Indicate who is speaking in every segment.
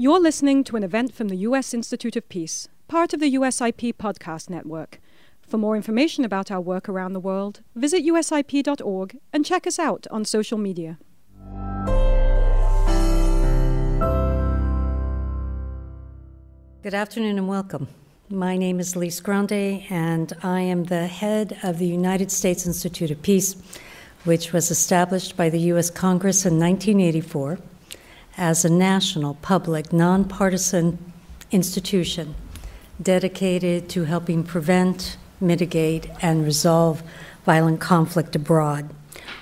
Speaker 1: You're listening to an event from the U.S. Institute of Peace, part of the USIP podcast network. For more information about our work around the world, visit usip.org and check us out on social media.
Speaker 2: Good afternoon and welcome. My name is Lise Grande, and I am the head of the United States Institute of Peace, which was established by the U.S. Congress in 1984 as a national, public, nonpartisan institution dedicated to helping prevent, mitigate, and resolve violent conflict abroad.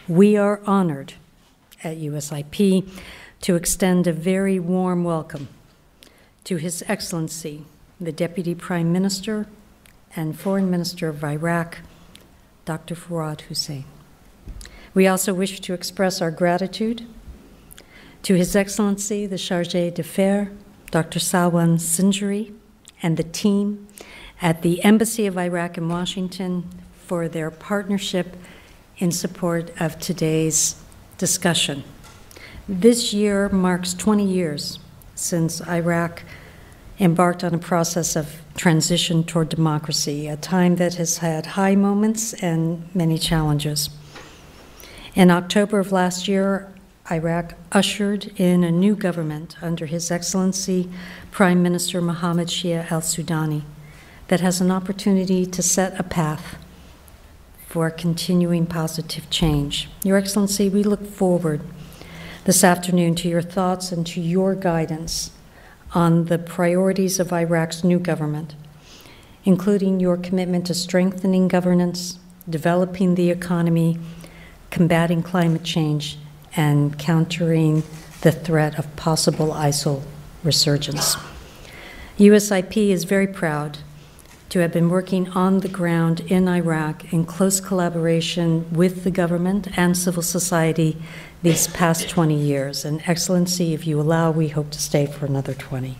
Speaker 2: We are honored at USIP to extend a very warm welcome to His Excellency, the Deputy Prime Minister and Foreign Minister of Iraq, Dr. Fuad Hussein. We also wish to express our gratitude to His Excellency, the Chargé d'Affaires, Dr. Salwan Sinjari, and the team at the Embassy of Iraq in Washington for their partnership in support of today's discussion. This year marks 20 years since Iraq embarked on a process of transition toward democracy, a time that has had high moments and many challenges. In October of last year, Iraq ushered in a new government under His Excellency Prime Minister Mohammed Shia al Sudani that has an opportunity to set a path for continuing positive change. Your Excellency, we look forward this afternoon to your thoughts and to your guidance on the priorities of Iraq's new government, including your commitment to strengthening governance, developing the economy, combating climate change, and countering the threat of possible ISIL resurgence. USIP is very proud to have been working on the ground in Iraq in close collaboration with the government and civil society these past 20 years. And, Excellency, if you allow, we hope to stay for another 20.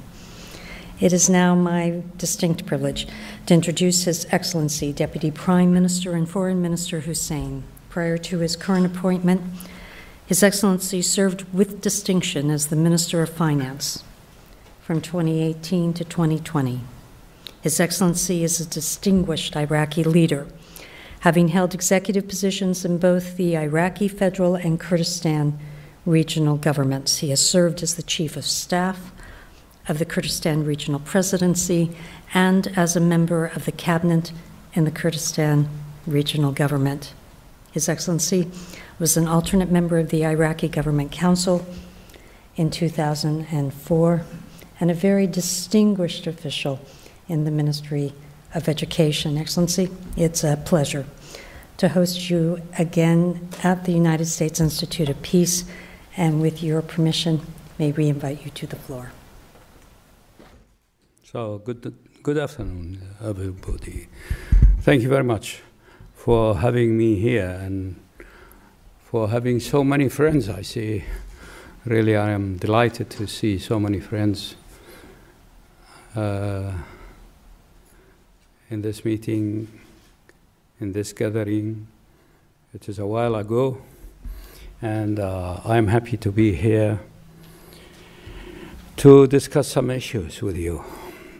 Speaker 2: It is now my distinct privilege to introduce His Excellency, Deputy Prime Minister and Foreign Minister Hussein. Prior to his current appointment, His Excellency served with distinction as the Minister of Finance from 2018 to 2020. His Excellency is a distinguished Iraqi leader having held executive positions in both the Iraqi federal and Kurdistan regional governments. He has served as the chief of staff of the Kurdistan Regional Presidency and as a member of the cabinet in the Kurdistan Regional Government. His Excellency was an alternate member of the Iraqi Government Council in 2004 and a very distinguished official in the Ministry of Education. Excellency, it's a pleasure to host you again at the United States Institute of Peace, and with your permission, may we invite you to the floor.
Speaker 3: So, good, good afternoon, everybody. Thank you very much for having me here and for having so many friends. I see, really, I am delighted to see so many friends. Uh, in this meeting, in this gathering. It is a while ago, and uh, I'm happy to be here to discuss some issues with you.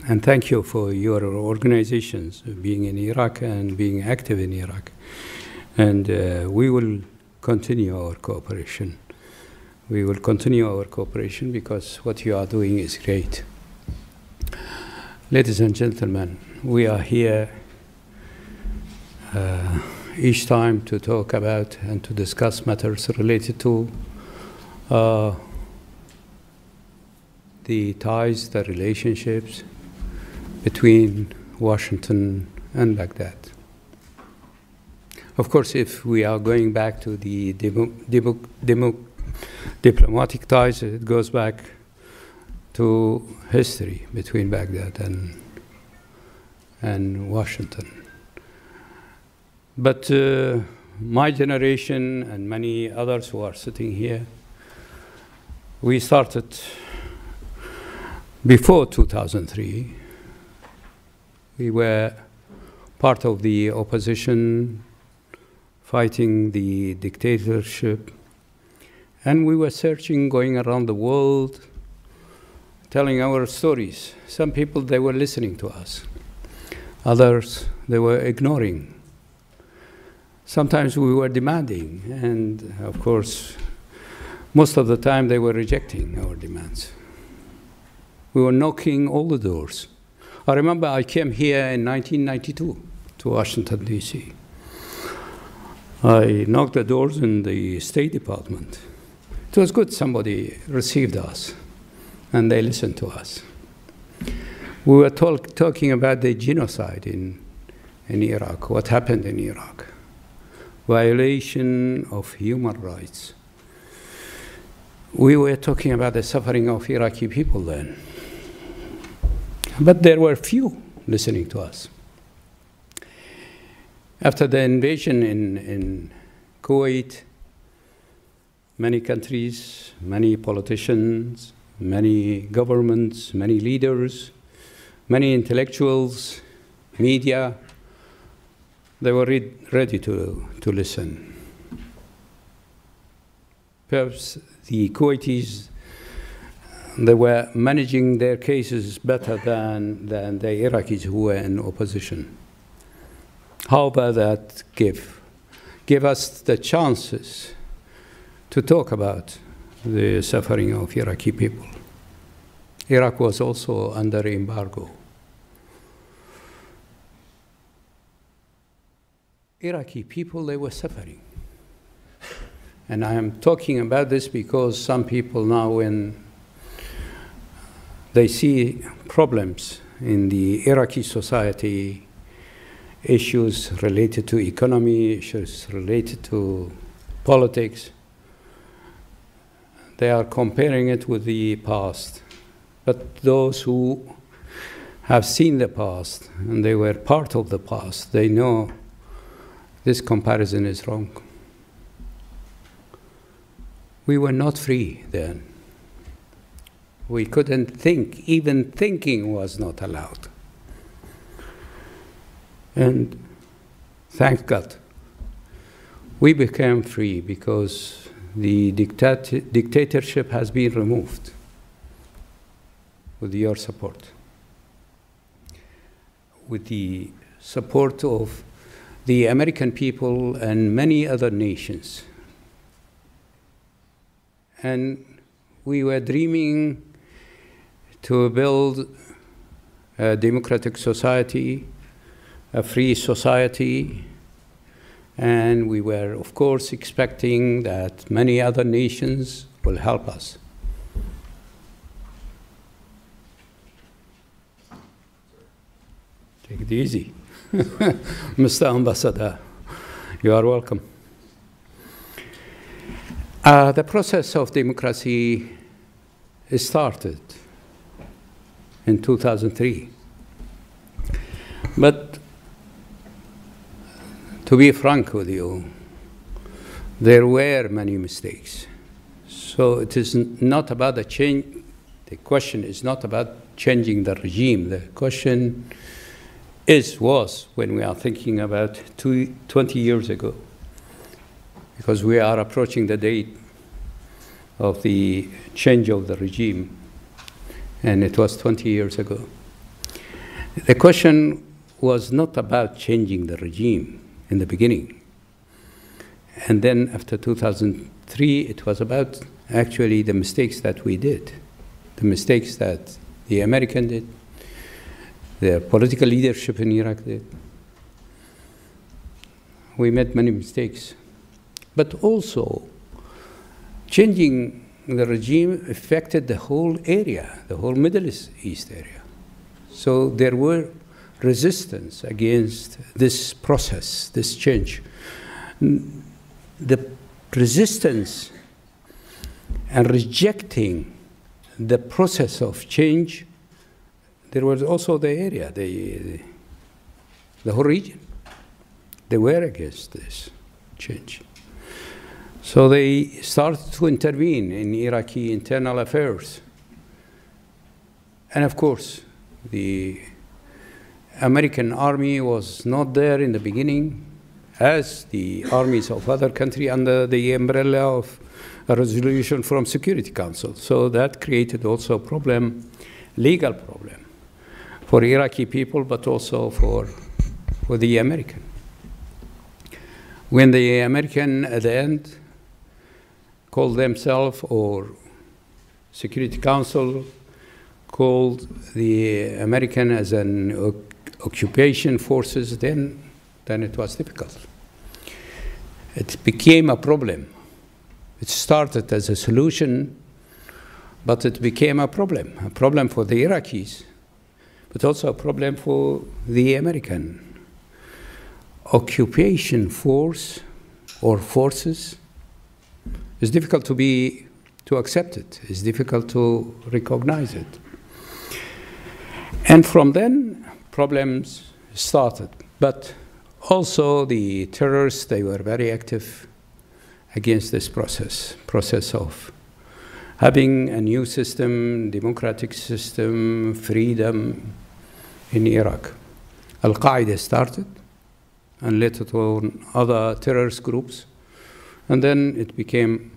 Speaker 3: And thank you for your organizations being in Iraq and being active in Iraq. And uh, we will continue our cooperation. We will continue our cooperation because what you are doing is great. Ladies and gentlemen, we are here uh, each time to talk about and to discuss matters related to uh, the ties, the relationships between Washington and Baghdad. Of course, if we are going back to the demo, demo, demo, diplomatic ties, it goes back to history between Baghdad and, and Washington. But uh, my generation and many others who are sitting here, we started before 2003. We were part of the opposition fighting the dictatorship. And we were searching, going around the world, telling our stories. Some people, they were listening to us. Others, they were ignoring. Sometimes we were demanding, and of course, most of the time they were rejecting our demands. We were knocking all the doors. I remember I came here in 1992 to Washington, D.C. I knocked the doors in the State Department. It was good somebody received us and they listened to us. We were talk, talking about the genocide in, in Iraq, what happened in Iraq, violation of human rights. We were talking about the suffering of Iraqi people then. But there were few listening to us. After the invasion in, in Kuwait, many countries, many politicians, many governments, many leaders, many intellectuals, media, they were re- ready to, to listen. Perhaps the Kuwaitis, they were managing their cases better than, than the Iraqis who were in opposition. However, that give, give us the chances to talk about the suffering of Iraqi people. Iraq was also under embargo. Iraqi people, they were suffering. And I am talking about this because some people now, when they see problems in the Iraqi society, issues related to economy, issues related to politics, they are comparing it with the past. But those who have seen the past and they were part of the past, they know this comparison is wrong. We were not free then. We couldn't think, even thinking was not allowed. And thank God, we became free because the dictat- dictatorship has been removed with your support, with the support of the American people and many other nations. And we were dreaming to build a democratic society, a free society, and we were, of course, expecting that many other nations will help us. Take it easy. Mr. Ambassador, you are welcome. Uh, the process of democracy started in 2003. But to be frank with you, there were many mistakes. So it is not about the change, the question is not about changing the regime. The question is, was, when we are thinking about two, 20 years ago, because we are approaching the date of the change of the regime, and it was 20 years ago. The question was not about changing the regime in the beginning. And then after 2003, it was about actually the mistakes that we did, the mistakes that the American did, the political leadership in Iraq did. We made many mistakes. But also, changing the regime affected the whole area, the whole Middle East area. So there were resistance against this process, this change. The resistance and rejecting the process of change, there was also the area, the, the whole region. They were against this change. So they started to intervene in Iraqi internal affairs. And of course, the American army was not there in the beginning, as the armies of other countries under the umbrella of a resolution from Security Council. So that created also a problem, legal problem, for Iraqi people, but also for, for the American. When the American at the end called themselves, or Security Council called the American as an occupation forces, then, then it was difficult. It became a problem it started as a solution, but it became a problem, a problem for the Iraqis, but also a problem for the American. Occupation force or forces is difficult to be to accept it. It's difficult to recognize it. And from then, problems started. But also the terrorists, they were very active against this process, process of having a new system, democratic system, freedom in Iraq. Al Qaeda started, and later on other terrorist groups, and then it became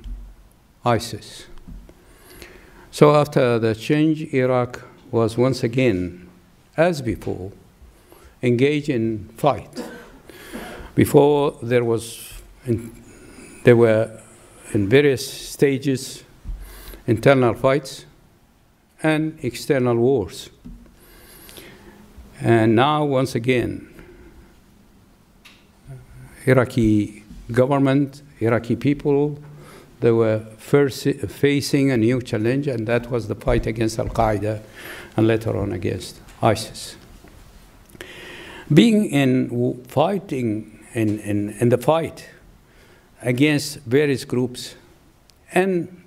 Speaker 3: ISIS. So after the change, Iraq was once again, as before, engage in fight. Before there was in there were, in various stages, internal fights and external wars. And now, once again, Iraqi government, Iraqi people, they were first facing a new challenge, and that was the fight against Al Qaeda and later on against ISIS. Being in fighting in, in, in the fight against various groups and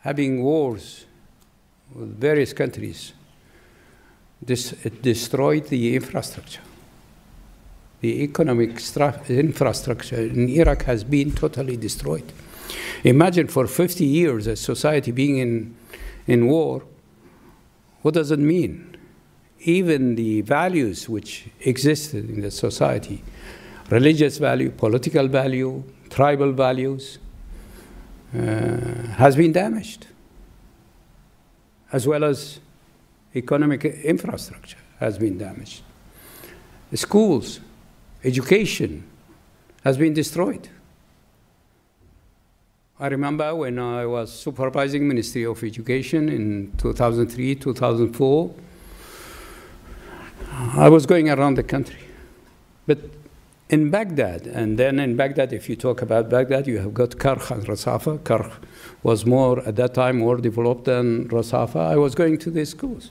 Speaker 3: having wars with various countries. This, it destroyed the infrastructure. The economic infrastructure in Iraq has been totally destroyed. Imagine for 50 years a society being in, in war. What does it mean? Even the values which existed in the society religious value, political value, tribal values, uh, has been damaged, as well as economic infrastructure has been damaged. Schools, education has been destroyed. I remember when I was supervising Ministry of Education in 2003, 2004, I was going around the country. But in Baghdad. And then in Baghdad, if you talk about Baghdad, you have got Karkh and Rasafa. Karkh was more, at that time, more developed than Rasafa. I was going to these schools.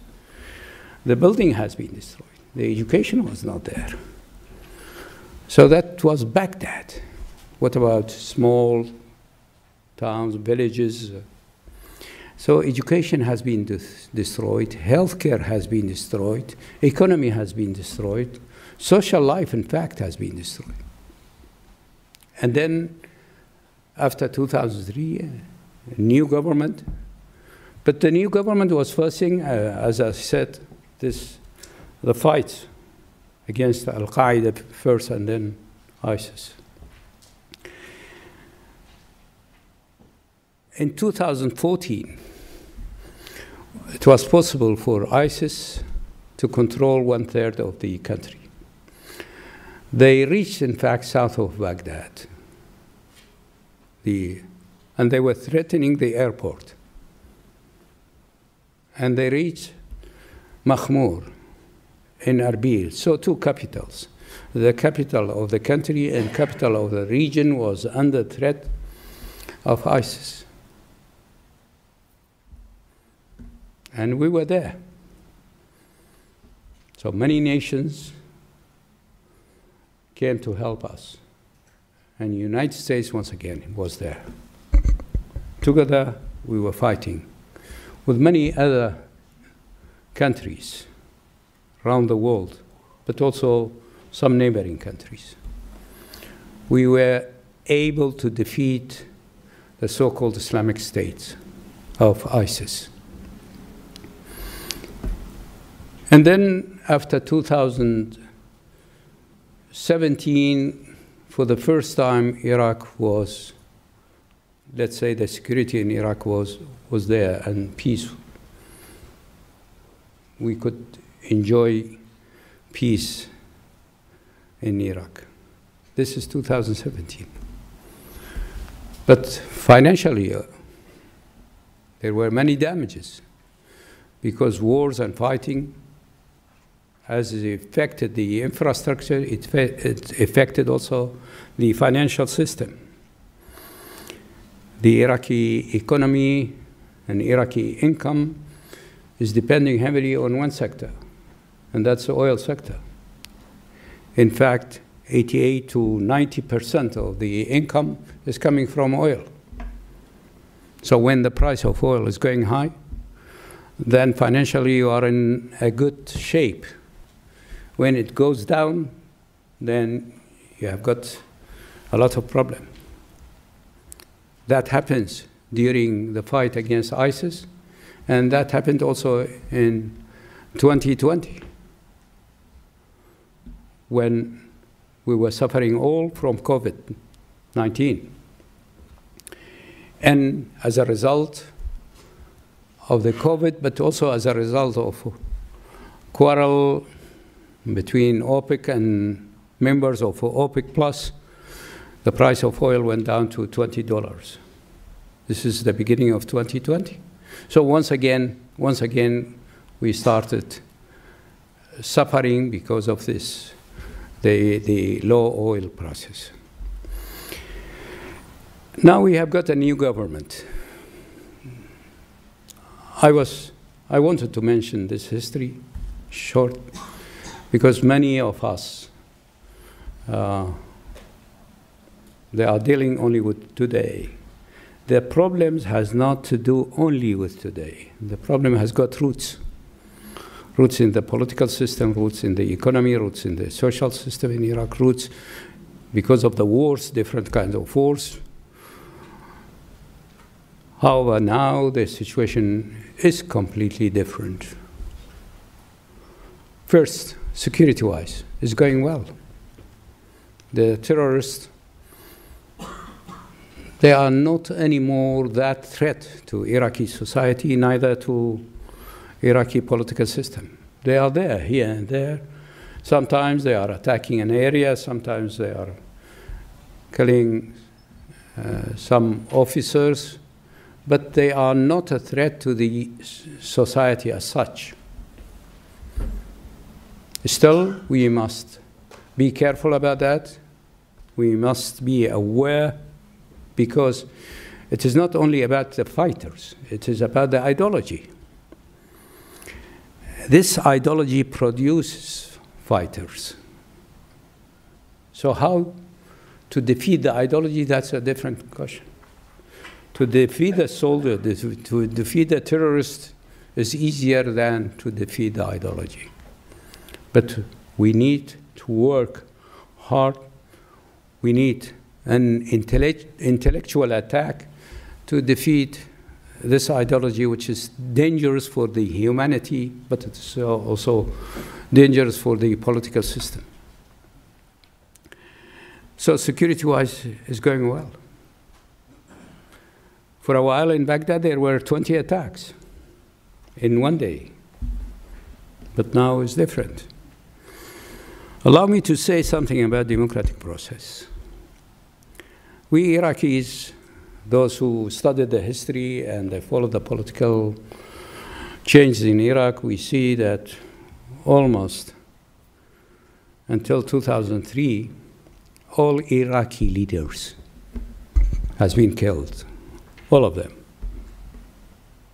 Speaker 3: The building has been destroyed. The education was not there. So that was Baghdad. What about small towns, villages? So education has been destroyed, healthcare has been destroyed, economy has been destroyed, Social life, in fact, has been destroyed. And then, after 2003, a new government. But the new government was facing, uh, as I said, this, the fight against Al Qaeda first and then ISIS. In 2014, it was possible for ISIS to control one third of the country. They reached, in fact, south of Baghdad. The, and they were threatening the airport. And they reached Mahmur in Erbil, so two capitals. The capital of the country and capital of the region was under threat of ISIS. And we were there. So many nations came to help us. And the United States, once again, was there. Together, we were fighting with many other countries around the world, but also some neighboring countries. We were able to defeat the so called Islamic State of ISIS. And then, after 2017, for the first time, Iraq was, let's say, the security in Iraq was, was there and peace. We could enjoy peace in Iraq. This is 2017. But financially, uh, there were many damages because wars and fighting has affected the infrastructure, it, it affected also the financial system. The Iraqi economy and Iraqi income is depending heavily on one sector, and that's the oil sector. In fact, 88 to 90 percent of the income is coming from oil. So when the price of oil is going high, then financially you are in a good shape. When it goes down, then you have got a lot of problem. That happens during the fight against ISIS, and that happened also in 2020 when we were suffering all from COVID 19. And as a result of the COVID, but also as a result of quarrel between OPEC and members of OPEC Plus, the price of oil went down to $20. This is the beginning of 2020. So once again, once again, we started suffering because of this the, the low oil prices. Now we have got a new government. I was, I wanted to mention this history short because many of us, uh, they are dealing only with today. The problems has not to do only with today. The problem has got roots roots in the political system, roots in the economy, roots in the social system in Iraq, roots because of the wars, different kinds of wars. However, now the situation is completely different. First, security wise, it's going well. The terrorists, they are not anymore that threat to Iraqi society, neither to Iraqi political system. They are there, here and there. Sometimes they are attacking an area, sometimes they are killing uh, some officers, but they are not a threat to the society as such. Still, we must be careful about that. We must be aware because it is not only about the fighters, it is about the ideology. This ideology produces fighters. So, how to defeat the ideology? That's a different question. To defeat a soldier, to defeat a terrorist is easier than to defeat the ideology. But we need to work hard. We need an intellect, intellectual attack to defeat this ideology, which is dangerous for the humanity, but it's also dangerous for the political system. So security-wise, is going well. For a while in Baghdad, there were 20 attacks in one day, but now it's different. Allow me to say something about democratic process. We Iraqis those who studied the history and they the political changes in Iraq, we see that almost until 2003, all Iraqi leaders has been killed, all of them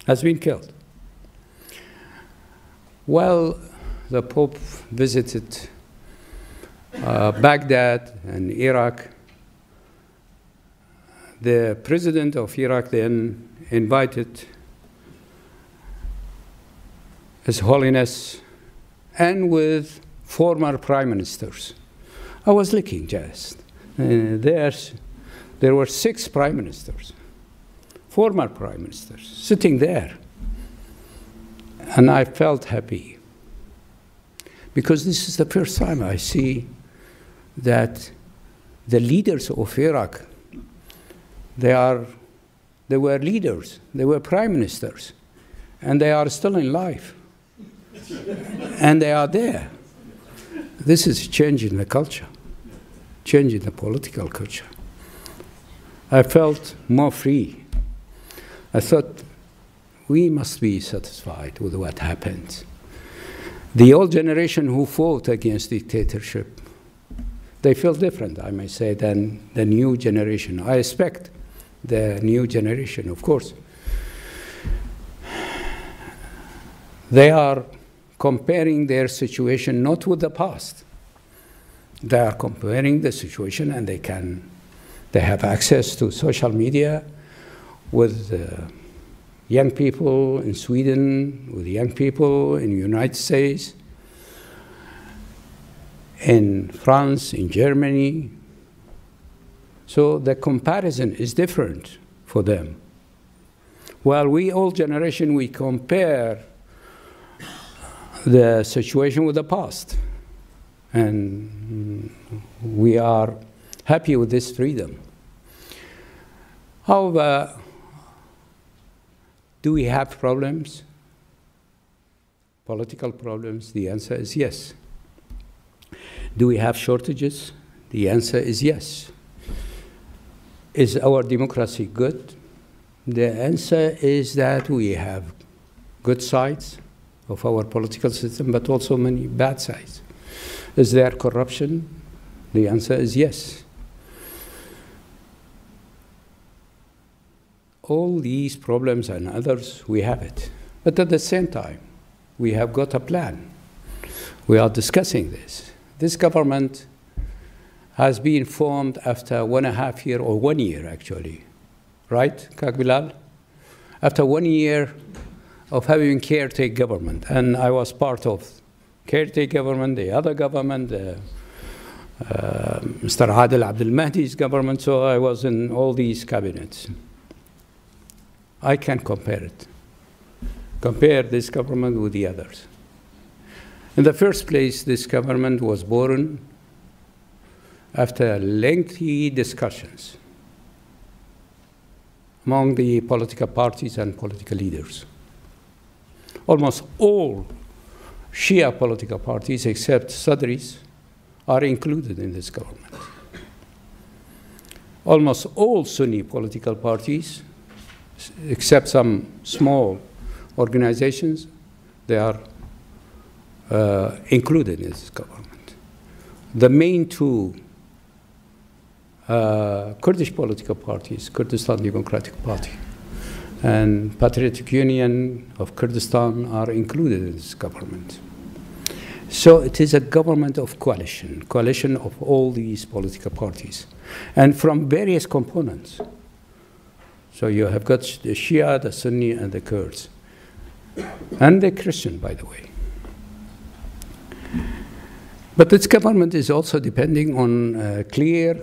Speaker 3: has been killed. While the Pope visited uh, Baghdad and Iraq, the president of Iraq then invited His Holiness and with former prime ministers. I was looking just. Uh, there were six prime ministers, former prime ministers, sitting there. And I felt happy because this is the first time I see that the leaders of Iraq, they, are, they were leaders, they were prime ministers, and they are still in life. and they are there. This is changing the culture, changing the political culture. I felt more free. I thought we must be satisfied with what happened. The old generation who fought against dictatorship, they feel different, I may say, than the new generation. I expect the new generation, of course. They are comparing their situation not with the past. They are comparing the situation and they can, they have access to social media with uh, young people in Sweden, with young people in the United States, in France, in Germany. So the comparison is different for them. While we, old generation, we compare the situation with the past. And we are happy with this freedom. However, do we have problems? Political problems? The answer is yes. Do we have shortages? The answer is yes. Is our democracy good? The answer is that we have good sides of our political system, but also many bad sides. Is there corruption? The answer is yes. All these problems and others, we have it. But at the same time, we have got a plan. We are discussing this. This government has been formed after one and a half year, or one year actually, right, Kak After one year of having caretaker government, and I was part of caretaker government, the other government, uh, uh, Mr. Adel Abdel Mahdi's government, so I was in all these cabinets. I can compare it. Compare this government with the others. In the first place, this government was born after lengthy discussions among the political parties and political leaders. Almost all Shia political parties, except Sadris, are included in this government. Almost all Sunni political parties, except some small organizations, they are uh, included in this government. The main two uh, Kurdish political parties, Kurdistan Democratic Party and Patriotic Union of Kurdistan are included in this government. So it is a government of coalition, coalition of all these political parties, and from various components. So you have got the Shia, the Sunni, and the Kurds, and the Christian, by the way. But this government is also depending on a clear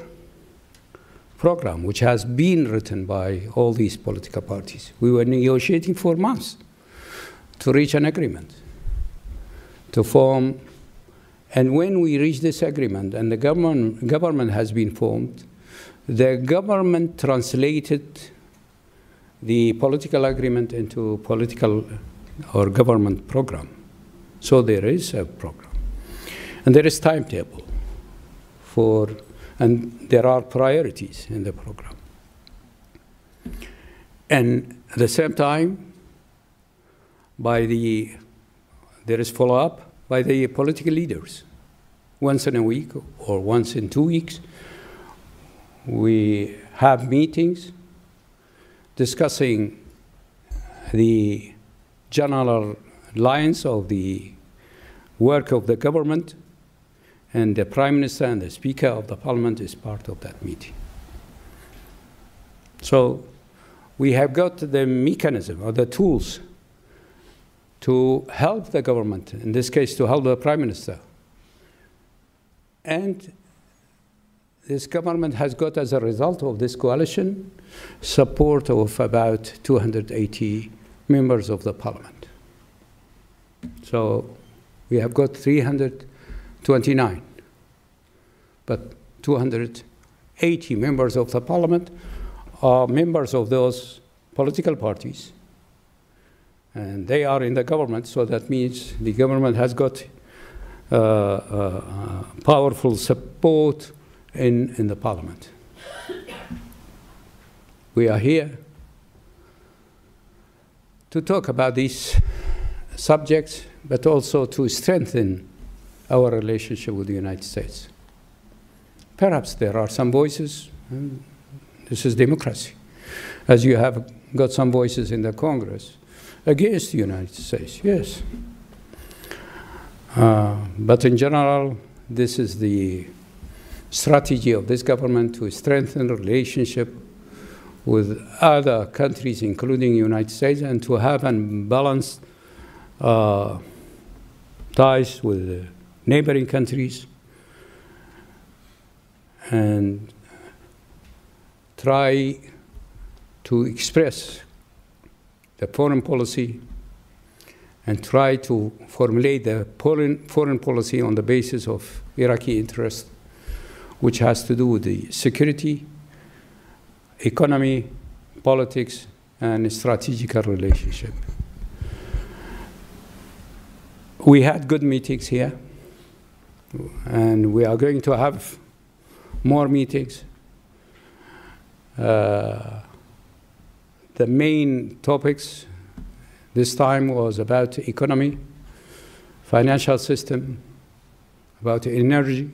Speaker 3: program, which has been written by all these political parties. We were negotiating for months to reach an agreement, to form. And when we reach this agreement and the government, government has been formed, the government translated the political agreement into political uh, or government program. So there is a program. And there is timetable for and there are priorities in the program. And at the same time, by the, there is follow-up by the political leaders. Once in a week or once in two weeks, we have meetings discussing the general lines of the work of the government and the Prime Minister and the Speaker of the Parliament is part of that meeting. So we have got the mechanism or the tools to help the government, in this case to help the Prime Minister. And this government has got, as a result of this coalition, support of about 280 members of the parliament. So we have got 300 29 but 280 members of the parliament are members of those political parties. And they are in the government, so that means the government has got uh, uh, powerful support in, in the parliament. We are here to talk about these subjects, but also to strengthen our relationship with the United States. Perhaps there are some voices, this is democracy, as you have got some voices in the Congress against the United States, yes. Uh, but in general, this is the strategy of this government to strengthen relationship with other countries, including the United States, and to have unbalanced uh, ties with neighboring countries and try to express the foreign policy and try to formulate the foreign, foreign policy on the basis of Iraqi interest, which has to do with the security, economy, politics, and strategical relationship. We had good meetings here, and we are going to have more meetings. Uh, the main topics this time was about economy, financial system, about energy.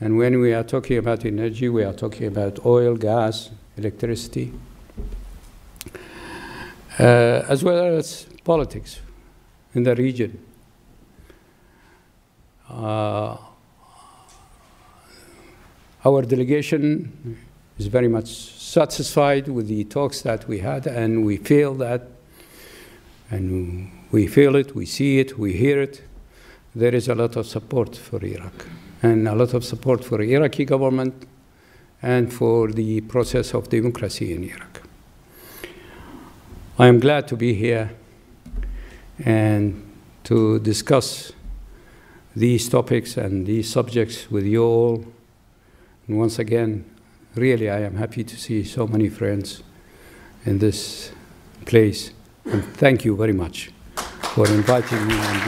Speaker 3: And when we are talking about energy, we are talking about oil, gas, electricity, uh, as well as politics in the region. Uh, our delegation is very much satisfied with the talks that we had, and we feel that, and we feel it, we see it, we hear it. There is a lot of support for Iraq, and a lot of support for the Iraqi government, and for the process of democracy in Iraq. I am glad to be here and to discuss these topics and these subjects with you all. And once again, really, I am happy to see so many friends in this place. And thank you very much for inviting me and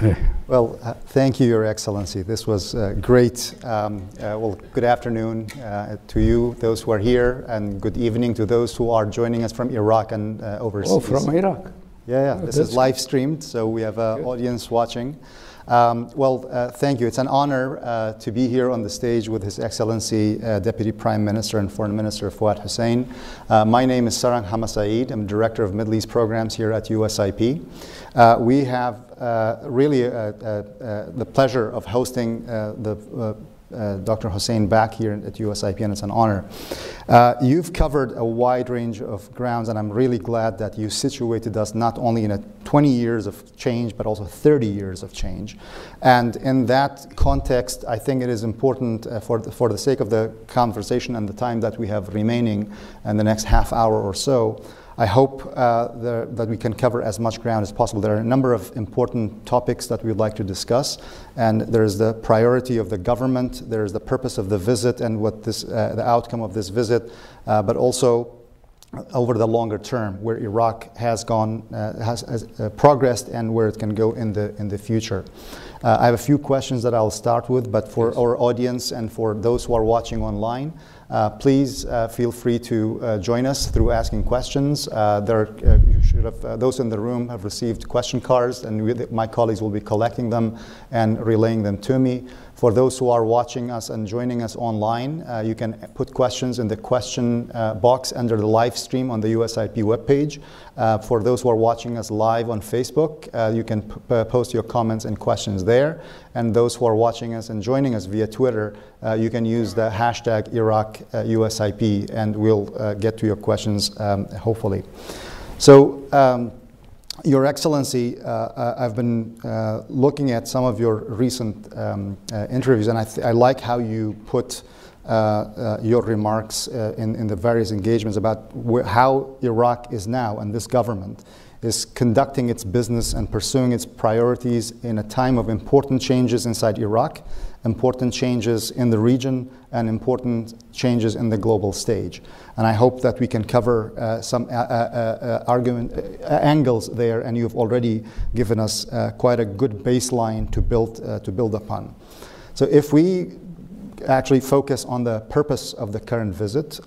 Speaker 3: being here.
Speaker 4: Well, uh, thank you, Your Excellency. This was uh, great. Um, uh, well, good afternoon uh, to you, those who are here, and good evening to those who are joining us from Iraq and uh, overseas.
Speaker 3: Oh, from Iraq?
Speaker 4: Yeah, yeah. Oh, this is live streamed, so we have an audience watching. Um, well, uh, thank you. It's an honor uh, to be here on the stage with His Excellency uh, Deputy Prime Minister and Foreign Minister Fuad Hussein. Uh, my name is Sarhang Hamasaeed. I'm Director of Middle East Programs here at USIP. Uh, we have uh, really the pleasure of hosting the uh, Dr. Hussein back here at USIP, and it's an honor. Uh, you've covered a wide range of grounds, and I'm really glad that you situated us not only in a 20 years of change, but also 30 years of change. And in that context, I think it is important uh, for, the, for the sake of the conversation and the time that we have remaining in the next half hour or so, I hope uh, the, that we can cover as much ground as possible. There are a number of important topics that we'd like to discuss, and there's the priority of the government, there's the purpose of the visit and what this, uh, the outcome of this visit, uh, but also over the longer term, where Iraq has gone, uh, has, has uh, progressed, and where it can go in the in the future. Uh, I have a few questions that I'll start with, but for our audience and for those who are watching online, uh, please uh, feel free to uh, join us through asking questions. Uh, there, uh, have, uh, those in the room have received question cards, and we, my colleagues will be collecting them and relaying them to me. For those who are watching us and joining us online, you can put questions in the question box under the live stream on the USIP webpage. For those who are watching us live on Facebook, you can post your comments and questions there. And those who are watching us and joining us via Twitter, you can use the hashtag IraqUSIP uh, and we'll get to your questions um, hopefully. So. Um, your Excellency, uh, uh, I've been uh, looking at some of your recent um, uh, interviews, and I, I, like how you put uh, uh, your remarks uh, in, in the various engagements about how Iraq is now and this government is conducting its business and pursuing its priorities in a time of important changes inside Iraq, important changes in the region, and important changes in the global stage. And I hope that we can cover uh, some uh, uh, uh argument, uh, angles there, and you've already given us quite a good baseline to build, to build upon. So if we actually focus on the purpose of the current visit,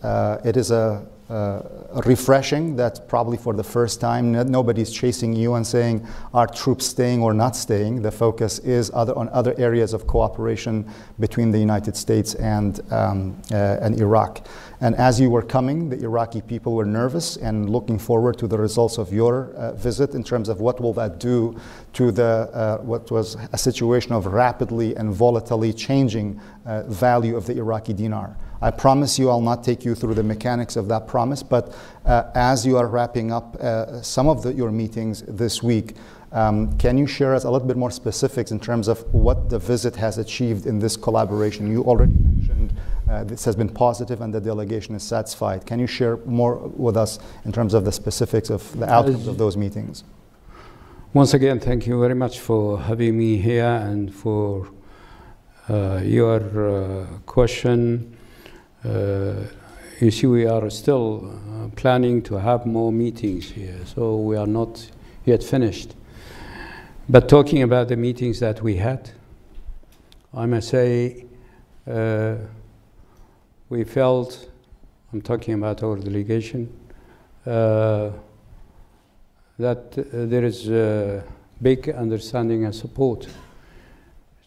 Speaker 4: it is a refreshing. That's probably for the first time. Nobody's chasing you and saying are troops staying or not staying? The focus is other, on other areas of cooperation between the united states and, um, uh, and iraq. And as you were coming the iraqi people were nervous and looking forward to the results of your uh, visit in terms of what will that do to the uh, what was a situation of rapidly and volatilely changing uh, value of the iraqi dinar I promise you I'll not take you through the mechanics of that promise, but uh, as you are wrapping up uh, some of the, your meetings this week, um, can you share us a little bit more specifics in terms of what the visit has achieved in this collaboration? You already mentioned uh, this has been positive and the delegation is satisfied. Can you share more with us in terms of the specifics of the outcomes of those meetings?
Speaker 3: Once again, thank you very much for having me here and for uh, your uh, question. Uh, you see, we are still uh, planning to have more meetings here, so we are not yet finished. But talking about the meetings that we had, I must say, uh, we felt, I'm talking about our delegation, uh, that uh, there is a big understanding and support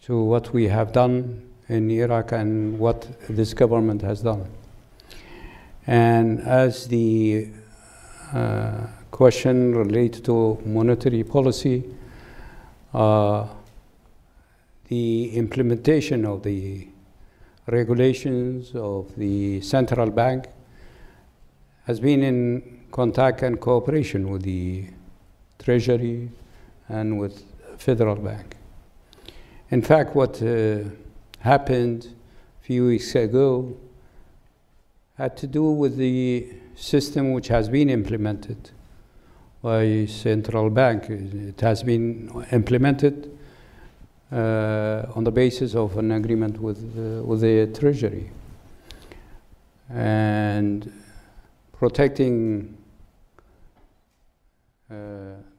Speaker 3: to what we have done in Iraq and what this government has done. And as the uh, question related to monetary policy, uh, the implementation of the regulations of the central bank has been in contact and cooperation with the treasury and with federal bank. In fact, what uh, happened a few weeks ago had to do with the system which has been implemented by central bank. It has been implemented uh, on the basis of an agreement with, uh, with the Treasury. And protecting uh,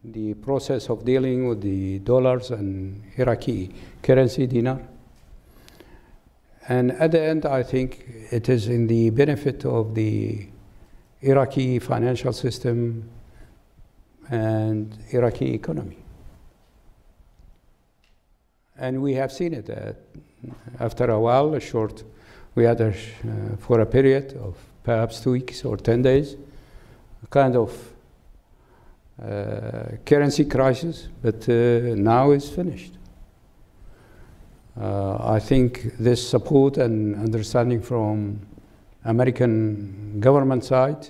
Speaker 3: the process of dealing with the dollars and Iraqi currency dinar and at the end, I think it is in the benefit of the Iraqi financial system and Iraqi economy. And we have seen it. Uh, after a while, a short, we had a, uh, for a period of perhaps two weeks or 10 days, a kind of uh, currency crisis, but uh, now it's finished. Uh, I think this support and understanding from American government side,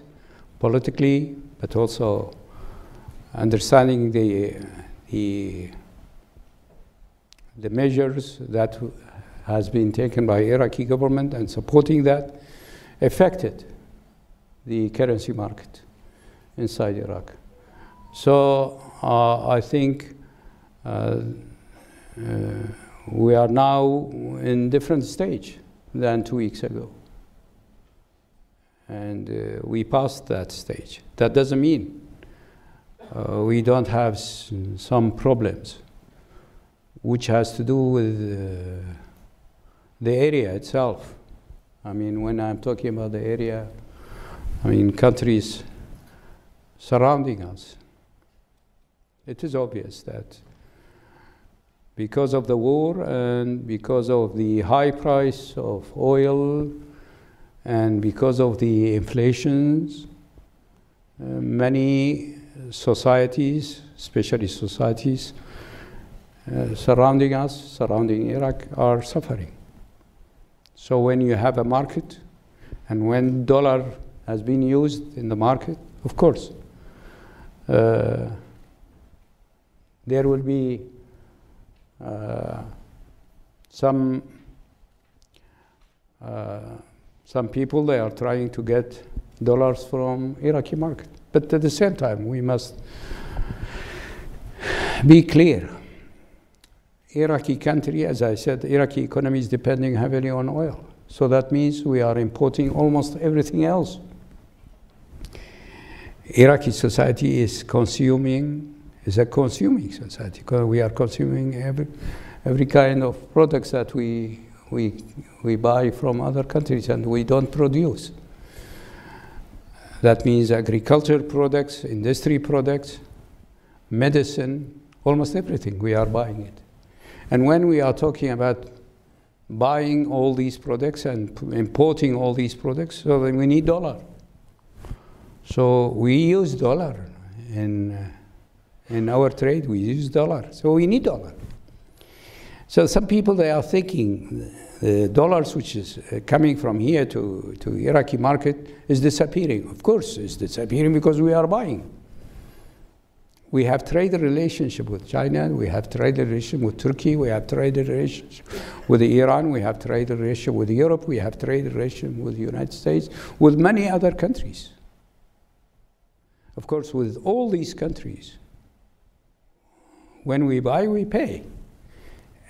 Speaker 3: politically, but also understanding the, the, the measures that has been taken by Iraqi government and supporting that affected the currency market inside Iraq. So uh, I think uh, uh we are now in different stage than two weeks ago. And uh, we passed that stage. That doesn't mean uh, we don't have some problems, which has to do with uh, the area itself. I mean, when I'm talking about the area, I mean countries surrounding us. It is obvious that because of the war and because of the high price of oil and because of the inflations, uh, many societies, especially societies uh, surrounding us, surrounding Iraq, are suffering. So when you have a market and when dollar has been used in the market, of course, uh, there will be some uh, Some people, they are trying to get dollars from Iraqi market. But at the same time, we must be clear. Iraqi country, as I said, Iraqi economy is depending heavily on oil. So that means we are importing almost everything else. Iraqi society is consuming, is a consuming society. We are consuming every, every kind of products that we, we, we buy from other countries and we don't produce. That means agriculture products, industry products, medicine, almost everything, we are buying it. And when we are talking about buying all these products and importing all these products, so then we need dollar. So we use dollar in, uh, in our trade, we use dollar. So we need dollar. So some people, they are thinking the dollars which is uh, coming from here to, to Iraqi market is disappearing. Of course, it's disappearing because we are buying. We have trade relationship with China, we have trade relationship with Turkey, we have trade relationship with Iran, we have trade relationship with Europe, we have trade relationship with the United States, with many other countries. Of course, with all these countries, when we buy, we pay.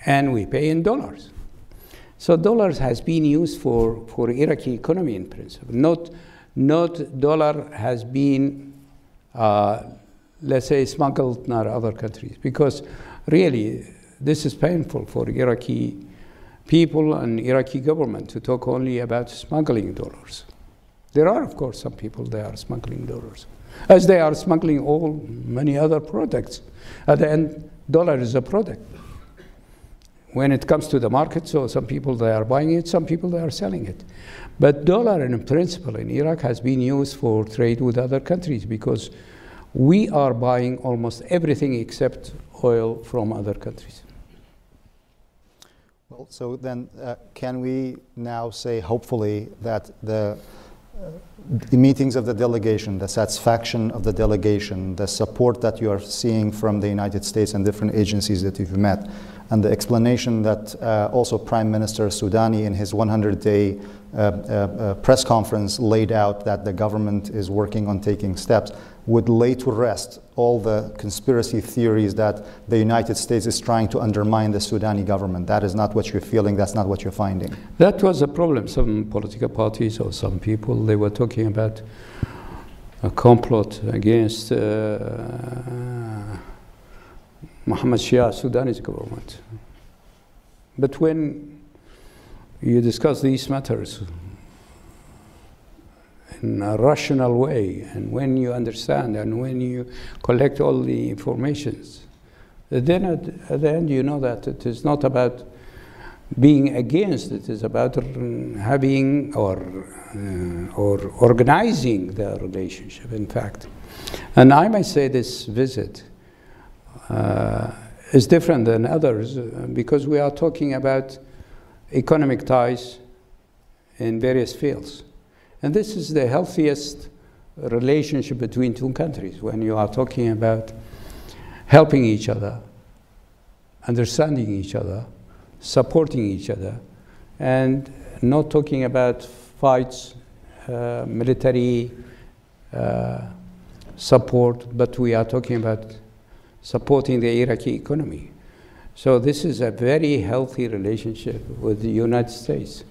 Speaker 3: And we pay in dollars. So dollars has been used for, for Iraqi economy in principle. Not, not dollar has been uh, let's say, smuggled in other countries. Because really, this is painful for Iraqi people and Iraqi government to talk only about smuggling dollars. There are, of course, some people they are smuggling dollars, as they are smuggling all many other products. At the end, dollar is a product. When it comes to the market, so some people they are buying it, some people they are selling it. But dollar, in principle, in Iraq has been used for trade with other countries because we are buying almost everything except oil from other countries.
Speaker 4: Well, so then uh, can we now say, hopefully, that the, the meetings of the delegation, the satisfaction of the delegation, the support that you are seeing from the United States and different agencies that you've met, and the explanation that uh, also Prime Minister Sudani in his 100 day uh, uh, uh, press conference laid out that the government is working on taking steps would lay to rest all the conspiracy theories that the United States is trying to undermine the Sudani government. That is not what you're feeling, that's not what you're finding.
Speaker 3: That was a problem. Some political parties or some people, they were talking about a complot against uh, Mohammed Shia, Sudanese government. But when you discuss these matters in a rational way. And when you understand and when you collect all the informations, then at, at the end you know that it is not about being against, it is about having or, uh, or organizing the relationship, in fact. And I may say this visit uh, is different than others uh, because we are talking about economic ties in various fields. And this is the healthiest relationship between two countries when you are talking about helping each other, understanding each other, supporting each other, and not talking about fights, uh, military uh, support, but we are talking about supporting the Iraqi economy. So this is a very healthy relationship with the United States.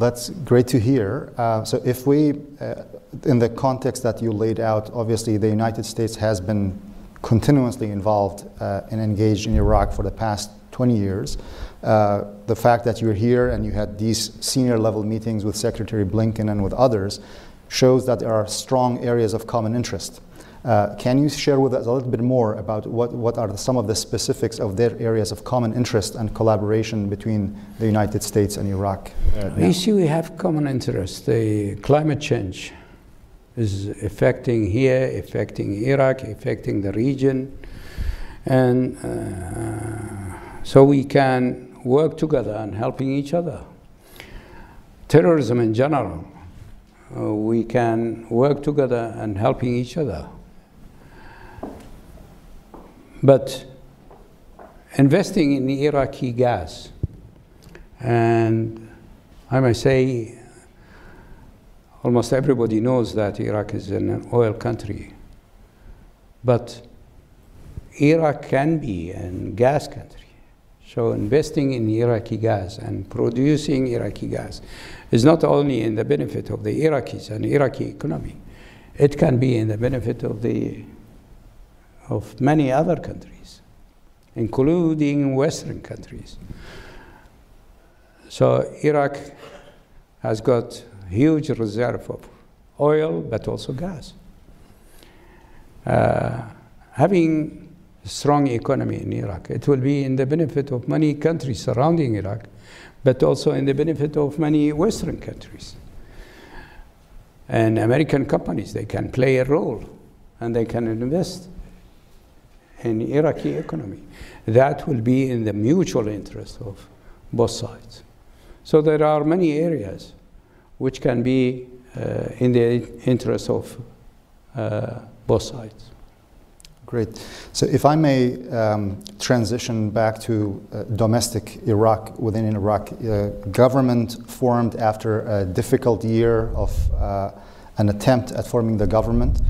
Speaker 4: That's great to hear. Uh, so, if we, uh, in the context that you laid out, obviously the United States has been continuously involved uh, and engaged in Iraq for the past 20 years. Uh, the fact that you're here and you had these senior level meetings with Secretary Blinken and with others shows that there are strong areas of common interest. Uh, can you share with us a little bit more about what, what are some of the specifics of their areas of common interest and collaboration between the United States and Iraq?
Speaker 3: Uh, you see, we have common interest. The climate change is affecting here, affecting Iraq, affecting the region. And uh, so we can work together and helping each other. Terrorism in general, uh, we can work together and helping each other. But investing in Iraqi gas, and I may say almost everybody knows that Iraq is an oil country. But Iraq can be a gas country. So investing in Iraqi gas and producing Iraqi gas is not only in the benefit of the Iraqis and Iraqi economy, it can be in the benefit of the of many other countries, including Western countries. So Iraq has got huge reserve of oil, but also gas. Uh, having strong economy in Iraq. It will be in the benefit of many countries surrounding Iraq, but also in the benefit of many Western countries. And American companies, they can play a role and they can invest in Iraqi economy. That will be in the mutual interest of both sides. So there are many areas which can be uh, in the interest of uh, both sides.
Speaker 4: Great. So if I may um, transition back to uh, domestic Iraq, within Iraq, uh, government formed after a difficult year of uh, an attempt at forming the government.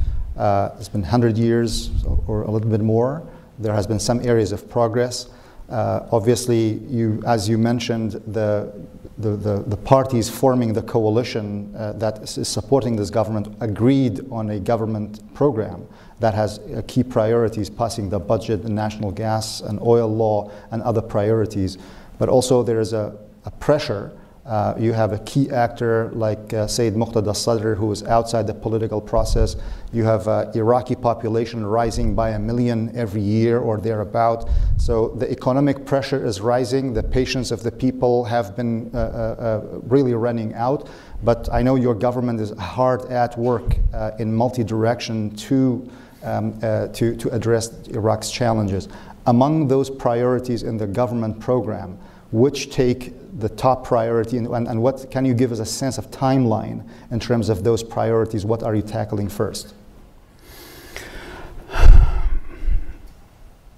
Speaker 4: Uh, it's been 100 years or a little bit more. There has been some areas of progress. Uh, obviously, you, as you mentioned, the the, the, the, parties forming the coalition uh, that is supporting this government agreed on a government program that has uh, key priorities, passing the budget, the national gas and oil law, and other priorities. But also there is a, a pressure. Uh, you have a key actor like uh, Sayyid Muqtada Sadr, who is outside the political process. You have uh, Iraqi population rising by a million every year or thereabout. So the economic pressure is rising. The patience of the people have been uh, uh, uh really running out. But I know your government is hard at work in multi-direction to um, to, to address Iraq's challenges. Among those priorities in the government program, which take the top priority and, and, what can you give us a sense of timeline in terms of those priorities? What are you tackling first?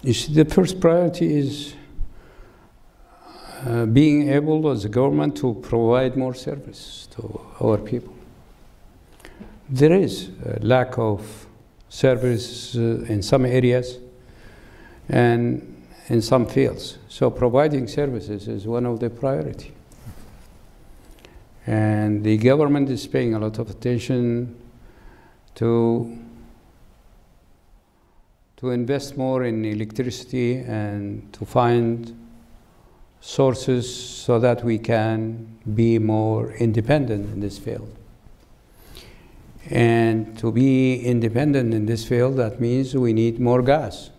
Speaker 3: You see, the first priority is uh, being able as a government to provide more service to our people. There is a lack of service uh, in some areas and in some fields. So providing services is one of the priority. And the government is paying a lot of attention to to invest more in electricity and to find sources so that we can be more independent in this field. And to be independent in this field, that means we need more gas.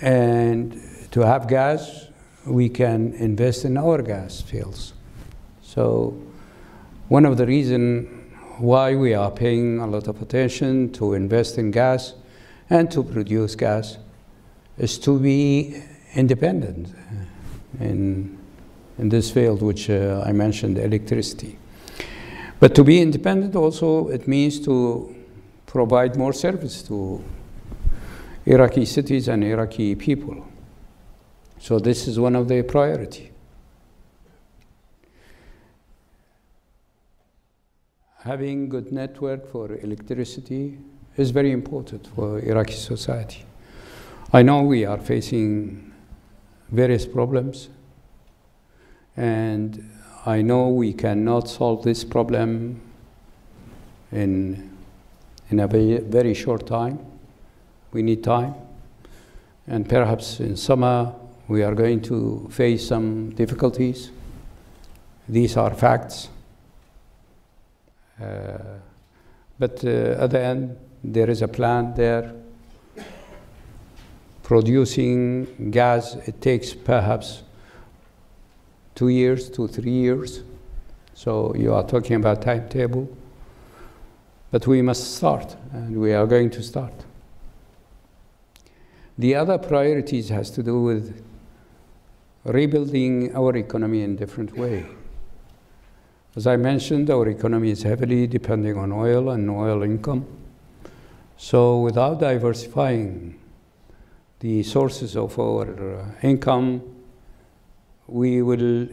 Speaker 3: And to have gas, we can invest in our gas fields. So one of the reasons why we are paying a lot of attention to invest in gas and to produce gas is to be independent in, in this field, which uh, I mentioned, electricity. But to be independent also, it means to provide more service to Iraqi cities and Iraqi people. So this is one of the priority. Having good network for electricity is very important for Iraqi society. I know we are facing various problems and I know we cannot solve this problem in, in a very short time. We need time. And perhaps in summer we are going to face some difficulties. These are facts. Uh, but uh, at the end, there is a plan there. Producing gas, it takes perhaps two years to three years. So you are talking about timetable. But we must start, and we are going to start. The other priorities has to do with rebuilding our economy in different way. As I mentioned, our economy is heavily depending on oil and oil income. So without diversifying the sources of our uh, income, we will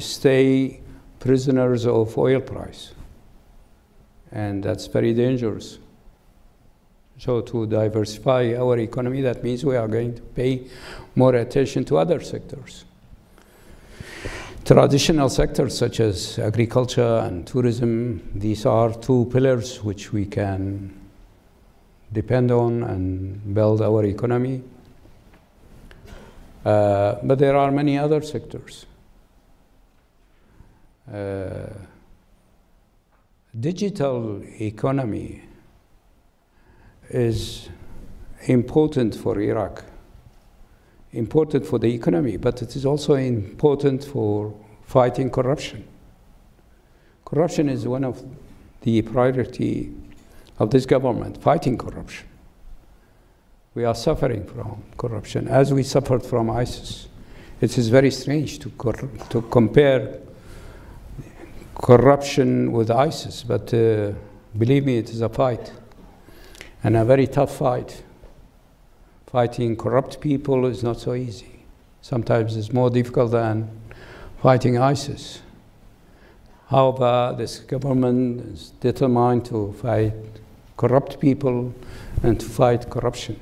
Speaker 3: stay prisoners of oil price. and that's very dangerous. So, to diversify our economy, that means we are going to pay more attention to other sectors. Traditional sectors such as agriculture and tourism, these are two pillars which we can depend on and build our economy. Uh, but there are many other sectors. Uh, digital economy is important for Iraq, important for the economy, but it is also important for fighting corruption. Corruption is one of the priority of this government, fighting corruption. We are suffering from corruption as we suffered from ISIS. It is very strange to, to compare corruption with ISIS, but uh, believe me, it is a fight and a very tough fight. Fighting corrupt people is not so easy. Sometimes it's more difficult than fighting ISIS. However, this government is determined to fight corrupt people and to fight corruption.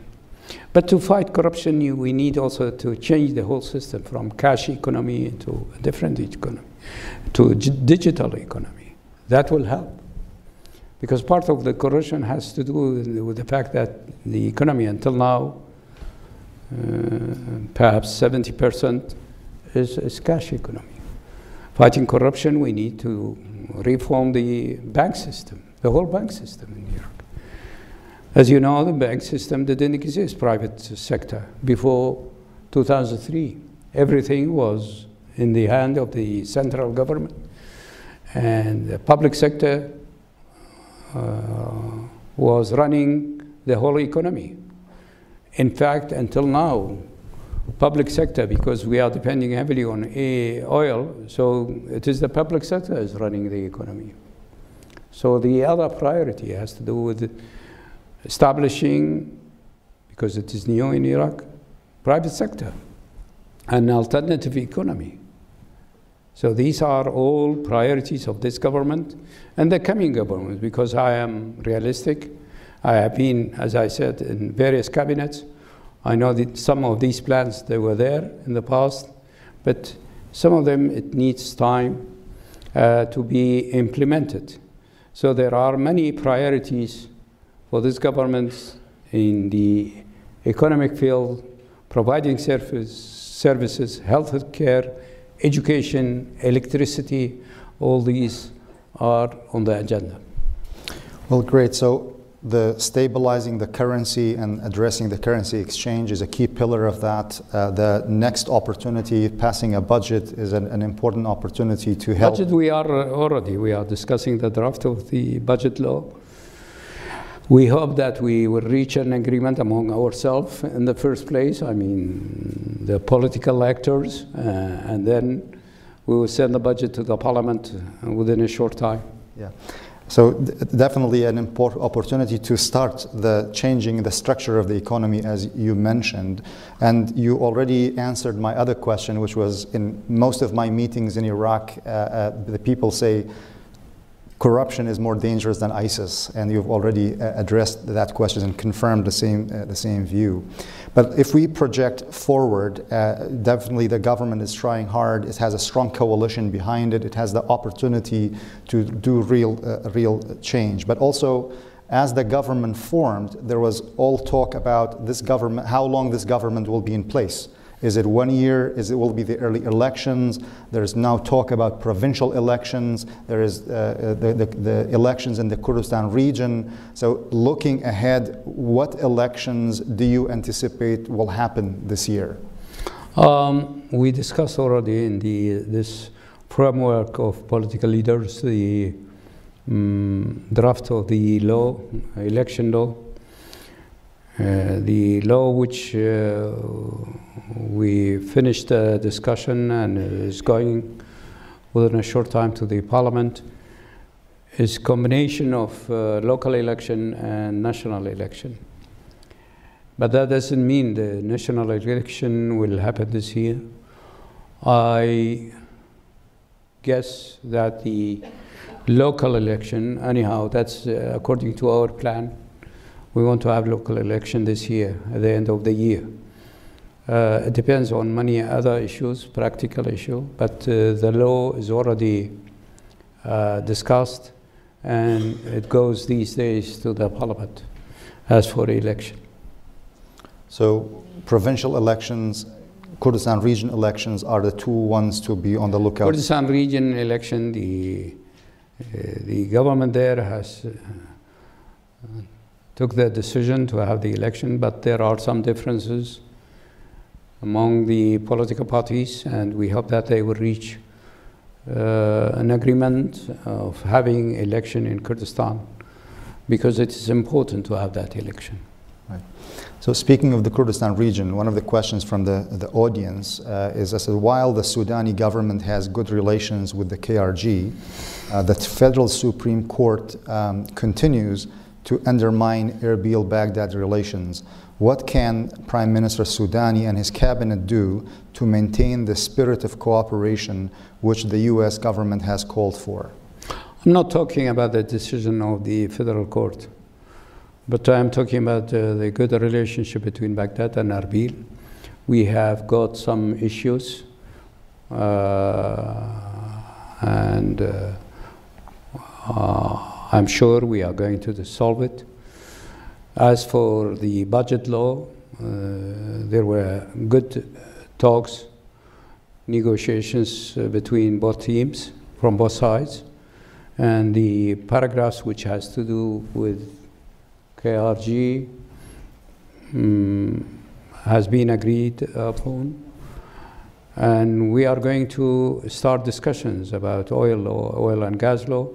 Speaker 3: But to fight corruption, you, we need also to change the whole system from cash economy to a different economy, to digital economy. That will help. Because part of the corruption has to do with the fact that the economy until now, uh, perhaps 70% is, is cash economy. Fighting corruption, we need to reform the bank system, the whole bank system in Europe. As you know, the bank system didn't exist, private sector, before 2003. Everything was in the hand of the central government. And the public sector Uh, was running the whole economy. In fact, until now, public sector, because we are depending heavily on oil, so it is the public sector is running the economy. So the other priority has to do with establishing, because it is new in Iraq, private sector, an alternative economy. So these are all priorities of this government and the coming government, because I am realistic. I have been, as I said, in various cabinets. I know that some of these plans, they were there in the past, but some of them, it needs time uh, to be implemented. So there are many priorities for this government in the economic field, providing service, services, health care, education, electricity, all these are on the agenda.
Speaker 4: Well, great. So the stabilizing the currency and addressing the currency exchange is a key pillar of that. Uh, the next opportunity, passing a budget, is an, an, important opportunity to help.
Speaker 3: Budget, we are already we are discussing the draft of the budget law. We hope that we will reach an agreement among ourselves in the first place, I mean, the political actors, uh, and then we will send the budget to the parliament within a short time.
Speaker 4: Yeah. So definitely an important opportunity to start the changing the structure of the economy as you mentioned. And you already answered my other question, which was in most of my meetings in Iraq, uh, uh, the people say corruption is more dangerous than ISIS, and you've already uh, addressed that question and confirmed the same, uh, the same view. But if we project forward, uh, definitely the government is trying hard. It has a strong coalition behind it. It has the opportunity to do real, uh, real change. But also, as the government formed, there was all talk about this government, how long this government will be in place. Is it one year? Is it will be the early elections? There is now talk about provincial elections. There is uh, the, the, the, elections in the Kurdistan region. So looking ahead, what elections do you anticipate will happen this year?
Speaker 3: Um, we discussed already in the this framework of political leaders the um, draft of the law, election law, uh, the law which uh, we finished the discussion and is going within a short time to the parliament is combination of uh, local election and national election. But that doesn't mean the national election will happen this year. I guess that the local election. Anyhow, that's uh, according to our plan. We want to have local election this year, at the end of the year. Uh, it depends on many other issues, practical issue, but uh, the law is already uh, discussed, and it goes these days to the parliament as for election.
Speaker 4: So provincial elections, Kurdistan region elections are the two ones to be on the lookout.
Speaker 3: Kurdistan region election, the uh, the government there has uh, took the decision to have the election, but there are some differences among the political parties, and we hope that they will reach uh, an agreement of having election in Kurdistan because it is important to have that election.
Speaker 4: So speaking of the Kurdistan region, one of the questions from the, the audience uh, is, I said, while the Sudani government has good relations with the KRG, uh, the federal Supreme Court um, continues to undermine Erbil-Baghdad relations. What can Prime Minister Sudani and his cabinet do to maintain the spirit of cooperation which the U.S. government has called for?
Speaker 3: I'm not talking about the decision of the federal court, but I'm talking about uh, the good relationship between Baghdad and Erbil. We have got some issues, uh, and uh, uh I'm sure we are going to solve it. As for the budget law, uh, there were good talks, negotiations uh, between both teams from both sides, and the paragraphs which has to do with KRG um, has been agreed upon. And we are going to start discussions about oil law, oil and gas law,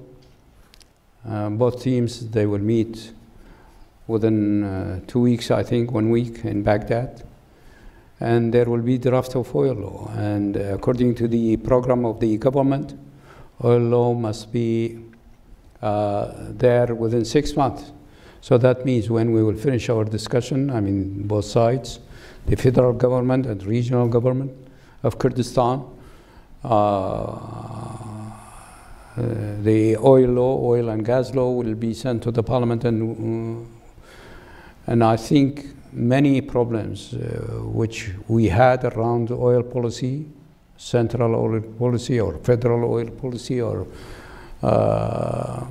Speaker 3: both teams, they will meet within uh, two weeks, I think, one week in Baghdad. And there will be draft of oil law. And uh, according to the program of the government, oil law must be uh, there within six months. So that means when we will finish our discussion, I mean, both sides, the federal government and regional government of Kurdistan, uh, uh, the oil law, oil and gas law will be sent to the parliament and, uh, and I think many problems uh, which we had around oil policy, central oil policy or federal oil policy or uh,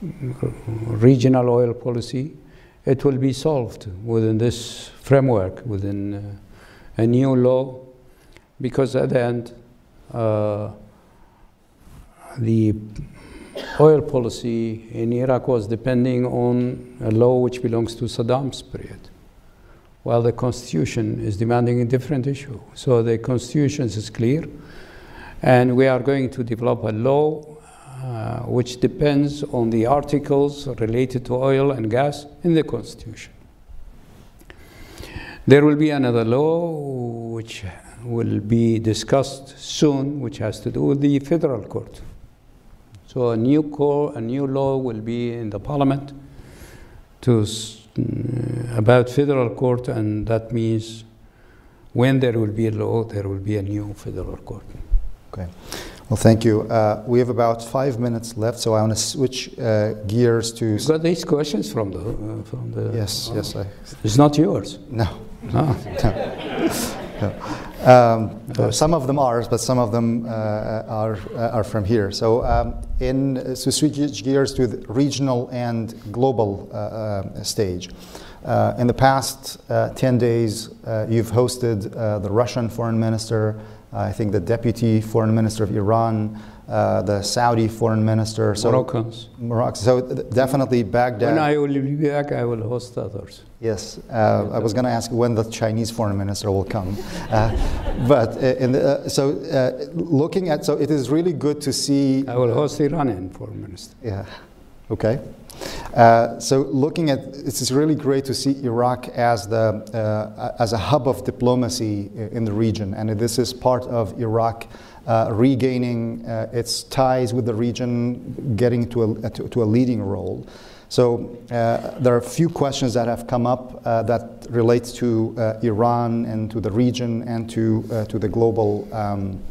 Speaker 3: regional oil policy, it will be solved within this framework, within uh, a new law, because at the end, uh, the oil policy in Iraq was depending on a law which belongs to Saddam's period, while the constitution is demanding a different issue. So the constitution is clear, and we are going to develop a law uh, which depends on the articles related to oil and gas in the constitution. There will be another law which will be discussed soon, which has to do with the federal court. So a new core, a new law will be in the parliament to uh, about federal court, and that means when there will be a law, there will be a new federal court.
Speaker 4: Okay. Well, thank you. Uh, we have about five minutes left, so I want to switch uh, gears to.
Speaker 3: You got these questions from the uh, from the.
Speaker 4: Yes, oh. yes. I,
Speaker 3: it's not yours.
Speaker 4: No. No. no. Um, some of them are, but some of them uh, are, uh, are from here. So, um, in uh, to switch gears to the regional and global uh, uh stage. Uh, in the past 10 days, you've hosted the Russian foreign minister, I think the deputy foreign minister of Iran, uh, the Saudi foreign minister.
Speaker 3: So Moroccans.
Speaker 4: Morocco. So definitely Baghdad.
Speaker 3: When I will be back, I will host others.
Speaker 4: Yes, uh, I was going to ask when the Chinese foreign minister will come. Uh, but uh, in the, uh, so looking at, so it is really good to see.
Speaker 3: I will host the Iranian foreign minister.
Speaker 4: Yeah. Okay. Uh, so looking at it's really great to see Iraq as the uh, as a hub of diplomacy in the region, and this is part of Iraq uh, regaining uh, its ties with the region, getting to a, to, to a leading role. So uh, there are a few questions that have come up uh, that relates to uh, Iran and to the region and to, to the global um,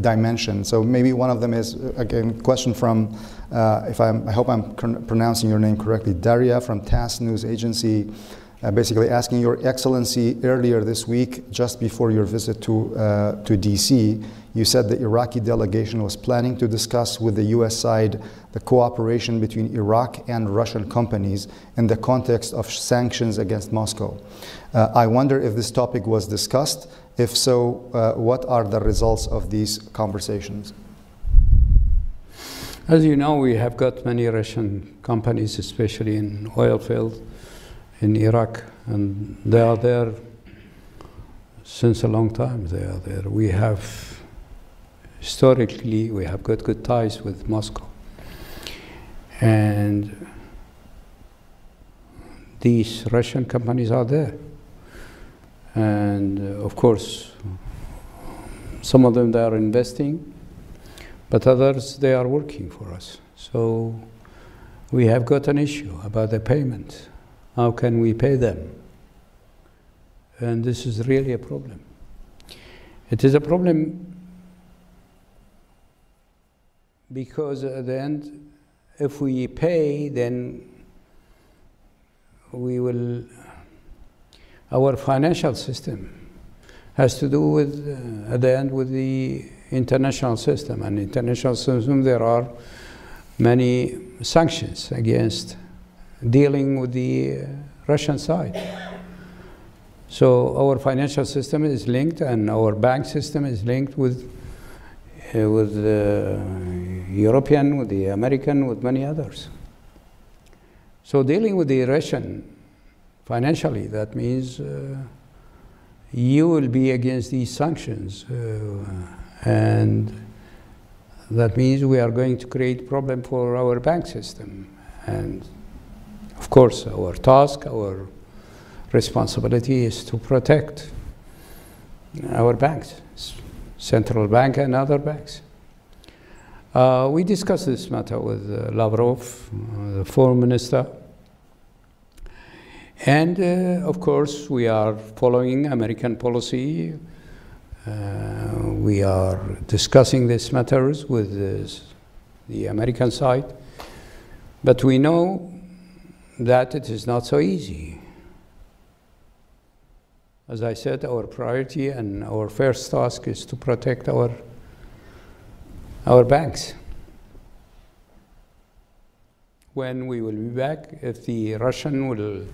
Speaker 4: dimension. So maybe one of them is again question from, if I'm, I hope I'm pronouncing your name correctly, Daria from TASS News Agency uh, basically asking Your Excellency earlier this week, just before your visit to, uh, to DC, you said the Iraqi delegation was planning to discuss with the US side the cooperation between Iraq and Russian companies in the context of sanctions against Moscow. Uh, I wonder if this topic was discussed. If so, uh, what are the results of these conversations?
Speaker 3: As you know, we have got many Russian companies, especially in oil field in Iraq, and they are there since a long time. They are there. We have historically we have got good ties with Moscow, and these Russian companies are there, and uh, of course, some of them they are investing, but others they are working for us. So we have got an issue about the payment how can we pay them? And this is really a problem. It is a problem because at the end, if we pay, then we will, our financial system has to do with, uh, at the end, with the international system. And international system, there are many sanctions against dealing with the Russian side. So our financial system is linked, and our bank system is linked with uh, with the European, with the American, with many others. So dealing with the Russian financially, that means uh, you will be against these sanctions, uh, and that means we are going to create problem for our bank system and of course, our task, our responsibility is to protect our banks, central bank and other banks. Uh, we discussed this matter with uh, Lavrov, uh, the foreign minister. And uh, of course, we are following American policy. Uh, we are discussing these matters with the American side. But we know that it is not so easy. As I said, our priority and our first task is to protect our, our banks. When we will be back, if the Russian will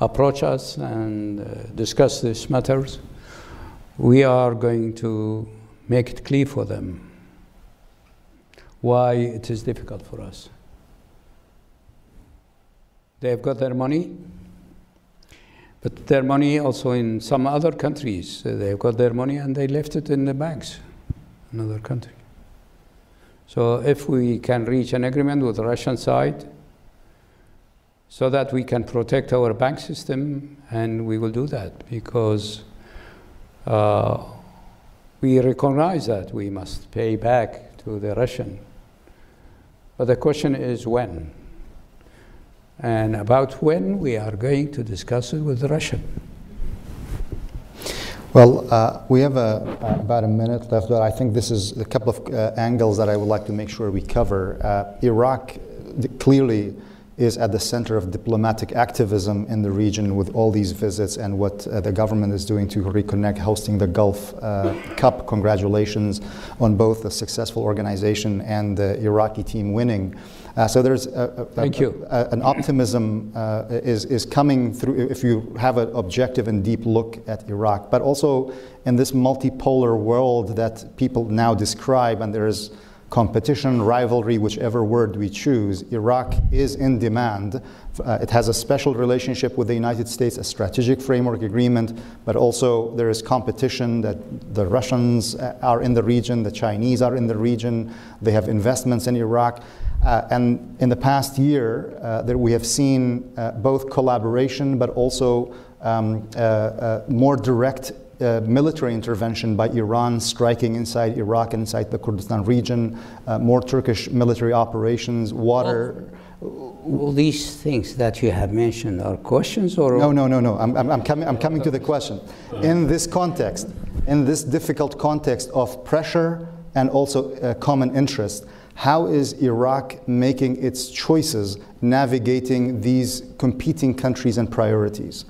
Speaker 3: approach us and uh, discuss these matters, we are going to make it clear for them why it is difficult for us. They've got their money, but their money also in some other countries. They've got their money and they left it in the banks, another country. So if we can reach an agreement with the Russian side, so that we can protect our bank system, and we will do that because uh, we recognize that we must pay back to the Russian. But the question is when and about when we are going to discuss it with the Russian.
Speaker 4: Well, uh, we have a, uh, about a minute left, but I think this is a couple of uh, angles that I would like to make sure we cover. Uh, Iraq clearly is at the center of diplomatic activism in the region with all these visits and what uh, the government is doing to reconnect, hosting the Gulf uh, Cup. Congratulations on both the successful organization and the Iraqi team winning. Uh, so there's a, a,
Speaker 3: Thank you.
Speaker 4: an optimism uh, is, is coming through if you have an objective and deep look at Iraq, but also in this multipolar world that people now describe, and there is competition, rivalry, whichever word we choose, Iraq is in demand. Uh, it has a special relationship with the United States, a strategic framework agreement, but also there is competition that the Russians uh, are in the region, the Chinese are in the region, they have investments in Iraq. Uh, and in the past year, uh, that we have seen uh, both collaboration but also um, uh, uh, more direct uh, military intervention by Iran striking inside Iraq, inside the Kurdistan region, more Turkish military operations, water.
Speaker 3: all these things that you have mentioned are questions or
Speaker 4: no no no no i'm, I'm, I'm coming i'm coming to the question in this context in this difficult context of pressure and also uh, common interest how is iraq making its choices navigating these competing countries and priorities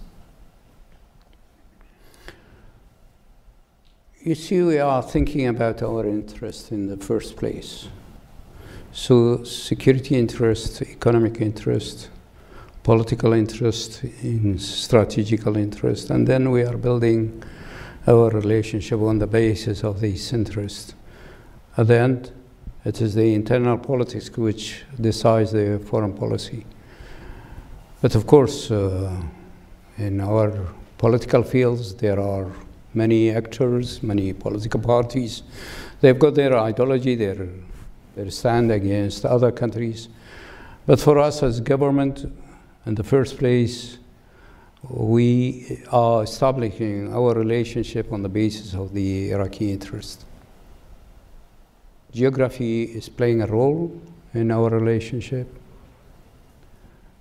Speaker 3: you see we are thinking about our interest in the first place so security interest, economic interest, political interest, in strategical interest, and then we are building our relationship on the basis of these interests. At the end, it is the internal politics which decides the foreign policy. But of course, uh, in our political fields, there are many actors, many political parties. They've got their ideology, their they stand against other countries. But for us as government, in the first place, we are establishing our relationship on the basis of the Iraqi interest. Geography is playing a role in our relationship.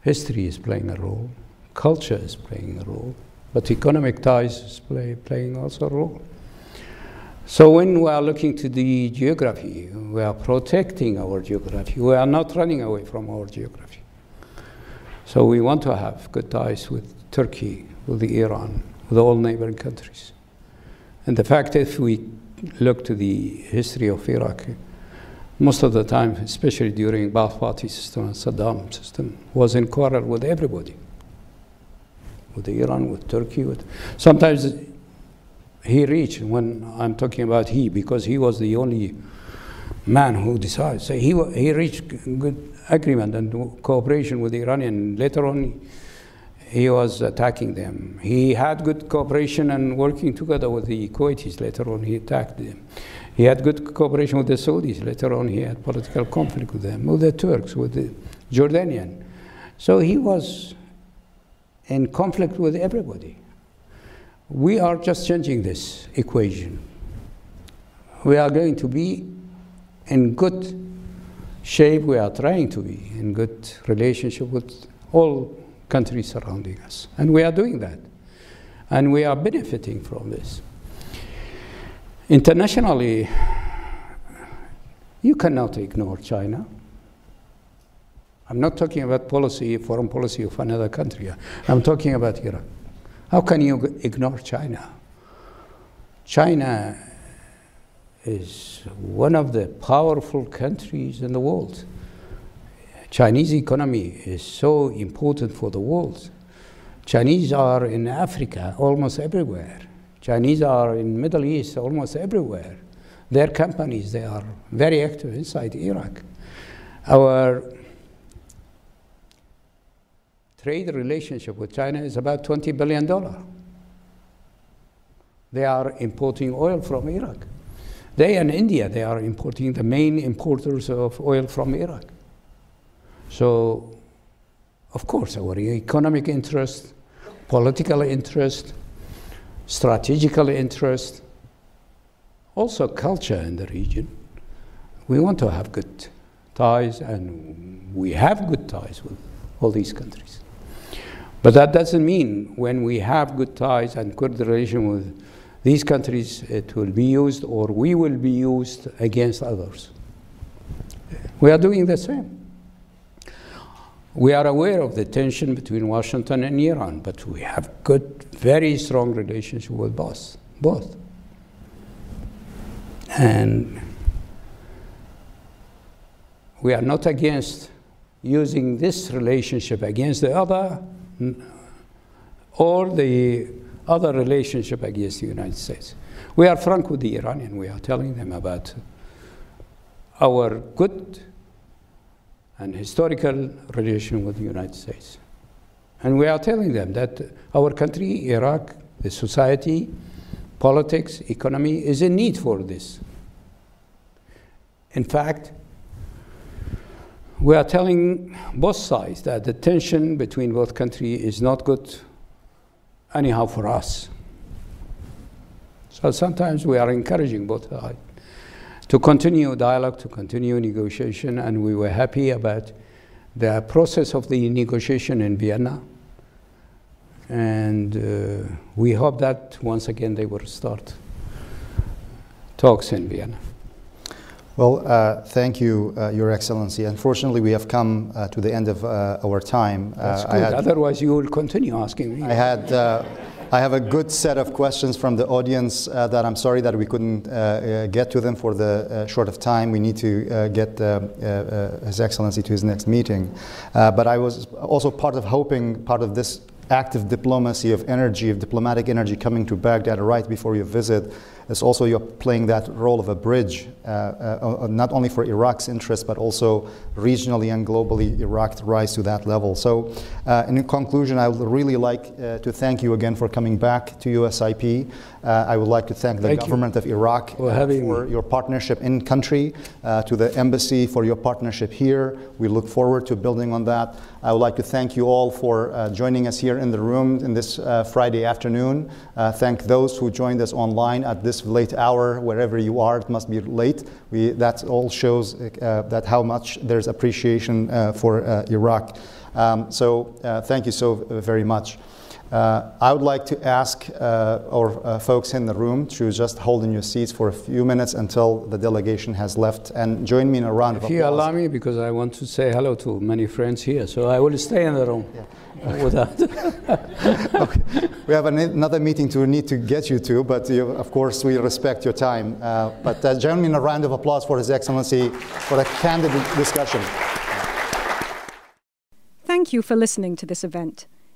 Speaker 3: History is playing a role. Culture is playing a role. But economic ties is play, playing also a role. So when we are looking to the geography, we are protecting our geography. We are not running away from our geography. So we want to have good ties with Turkey, with Iran, with all neighboring countries. And the fact if we look to the history of Iraq, most of the time, especially during Ba'ath Party system and Saddam system, was in quarrel with everybody, with Iran, with Turkey. With sometimes he reached, when I'm talking about he, because he was the only man who decided. So he, he reached good agreement and cooperation with the Iranian. Later on, he was attacking them. He had good cooperation and working together with the Kuwaitis. Later on, he attacked them. He had good cooperation with the Saudis. Later on, he had political conflict with them, with the Turks, with the Jordanian. So he was in conflict with everybody. We are just changing this equation. We are going to be in good shape, we are trying to be in good relationship with all countries surrounding us. And we are doing that. And we are benefiting from this. Internationally, you cannot ignore China. I'm not talking about policy, foreign policy of another country. I'm talking about Iran. How can you ignore China? China is one of the powerful countries in the world. Chinese economy is so important for the world. Chinese are in Africa almost everywhere. Chinese are in Middle East almost everywhere. Their companies, they are very active inside Iraq. Our trade relationship with China is about $20 billion. They are importing oil from Iraq. They and India, they are importing the main importers of oil from Iraq. So, of course, our economic interest, political interest, strategical interest, also culture in the region. We want to have good ties, and we have good ties with all these countries. But that doesn't mean when we have good ties and good relation with these countries, it will be used or we will be used against others. We are doing the same. We are aware of the tension between Washington and Iran, but we have good, very strong relationship with both. Both. And we are not against using this relationship against the other or the other relationship against the United States. We are frank with the Iranian. We are telling them about our good and historical relation with the United States. And we are telling them that our country, Iraq, the society, politics, economy is in need for this. In fact, we are telling both sides that the tension between both countries is not good anyhow for us. So sometimes we are encouraging both sides to continue dialogue, to continue negotiation, and we were happy about the process of the negotiation in Vienna. And uh, we hope that once again they will start talks in Vienna.
Speaker 4: Well, uh, thank you, uh, Your Excellency. Unfortunately, we have come uh, to the end of uh, our time.
Speaker 3: Uh, That's good. Had, Otherwise, you will continue asking me.
Speaker 4: I had. Uh, I have a good set of questions from the audience uh, that I'm sorry that we couldn't uh, uh, get to them for the short of time. We need to get His Excellency to his next meeting. but I was also part of hoping, part of this active diplomacy of energy, of diplomatic energy coming to Baghdad right before your visit it's also you're playing that role of a bridge, uh, uh, uh, not only for Iraq's interest, but also regionally and globally, Iraq to rise to that level. So, uh, in conclusion, I would really like uh, to thank you again for coming back to USIP. Uh, I would like to thank the thank government you. of Iraq for, for your partnership in country, to the embassy for your partnership here. We look forward to building on that. I would like to thank you all for joining us here in the room in this Friday afternoon. thank those who joined us online at this late hour, wherever you are, it must be late. We, that all shows uh, that how much there's appreciation uh, for uh, Iraq. Um, so thank you so very much. Uh, I would like to ask uh, our folks in the room to just hold in your seats for a few minutes until the delegation has left and join me in a round
Speaker 3: if
Speaker 4: of applause.
Speaker 3: If you allow me, because I want to say hello to many friends here, so I will stay in the room. Yeah with that.
Speaker 4: okay. We have an, another meeting to need to get you to, but you, of course we respect your time. Uh, but uh, join me in a round of applause for His Excellency for a candid discussion.
Speaker 1: Thank you for listening to this event.